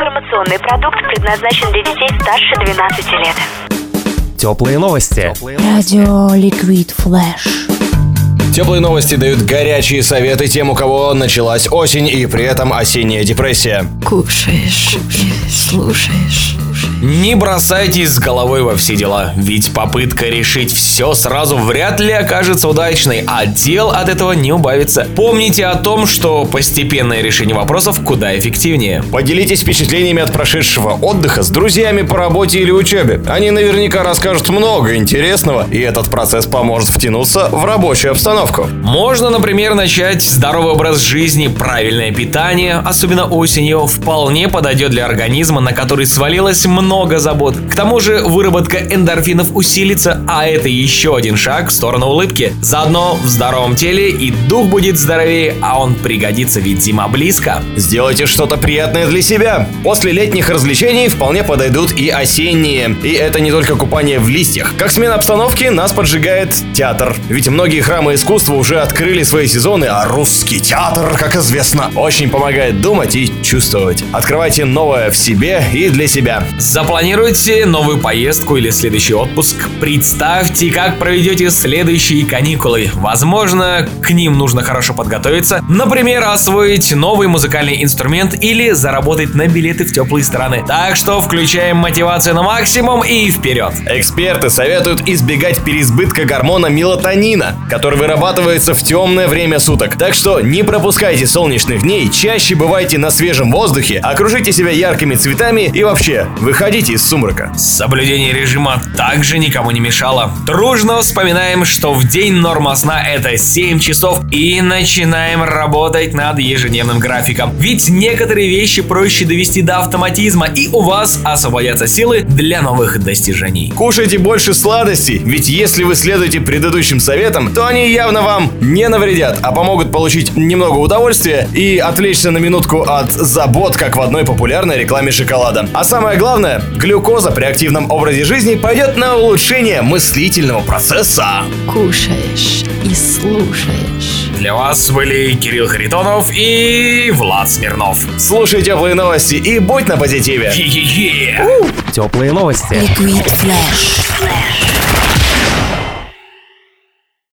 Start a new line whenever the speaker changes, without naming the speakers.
Информационный продукт предназначен для детей старше 12 лет.
Теплые новости.
Радио Ликвид Флэш.
Теплые новости дают горячие советы тем, у кого началась осень и при этом осенняя депрессия.
Кушаешь, слушаешь.
Не бросайтесь с головой во все дела, ведь попытка решить все сразу вряд ли окажется удачной, а дел от этого не убавится. Помните о том, что постепенное решение вопросов куда эффективнее. Поделитесь впечатлениями от прошедшего отдыха с друзьями по работе или учебе. Они наверняка расскажут много интересного, и этот процесс поможет втянуться в рабочую обстановку. Можно, например, начать здоровый образ жизни, правильное питание, особенно осенью, вполне подойдет для организма, на который свалилось много забот. К тому же выработка эндорфинов усилится, а это еще один шаг в сторону улыбки. Заодно в здоровом теле и дух будет здоровее, а он пригодится, ведь зима близко. Сделайте что-то приятное для себя. После летних развлечений вполне подойдут и осенние. И это не только купание в листьях. Как смена обстановки нас поджигает театр. Ведь многие храмы искусства уже открыли свои сезоны, а русский театр, как известно, очень помогает думать и чувствовать. Открывайте новое в себе и для себя. Запланируйте новую поездку или следующий отпуск. Представьте, как проведете следующие каникулы. Возможно, к ним нужно хорошо подготовиться. Например, освоить новый музыкальный инструмент или заработать на билеты в теплые страны. Так что включаем мотивацию на максимум и вперед. Эксперты советуют избегать переизбытка гормона мелатонина, который вырабатывается в темное время суток. Так что не пропускайте солнечных дней, чаще бывайте на свежем воздухе, окружите себя яркими цветами и вообще выходите из сумрака. Соблюдение режима также никому не мешало. Дружно вспоминаем, что в день норма сна это 7 часов и начинаем работать над ежедневным графиком. Ведь некоторые вещи проще довести до автоматизма и у вас освободятся силы для новых достижений. Кушайте больше сладостей, ведь если вы следуете предыдущим советам, то они явно вам не навредят, а помогут получить немного удовольствия и отвлечься на минутку от забот, как в одной популярной рекламе шоколада. А самое главное, глюкоза при активном образе жизни пойдет на улучшение мыслительного процесса.
Кушаешь и слушаешь.
Для вас были Кирилл Харитонов и Влад Смирнов. Слушай теплые новости и будь на позитиве.
Теплые новости.
Ликвид Флэш.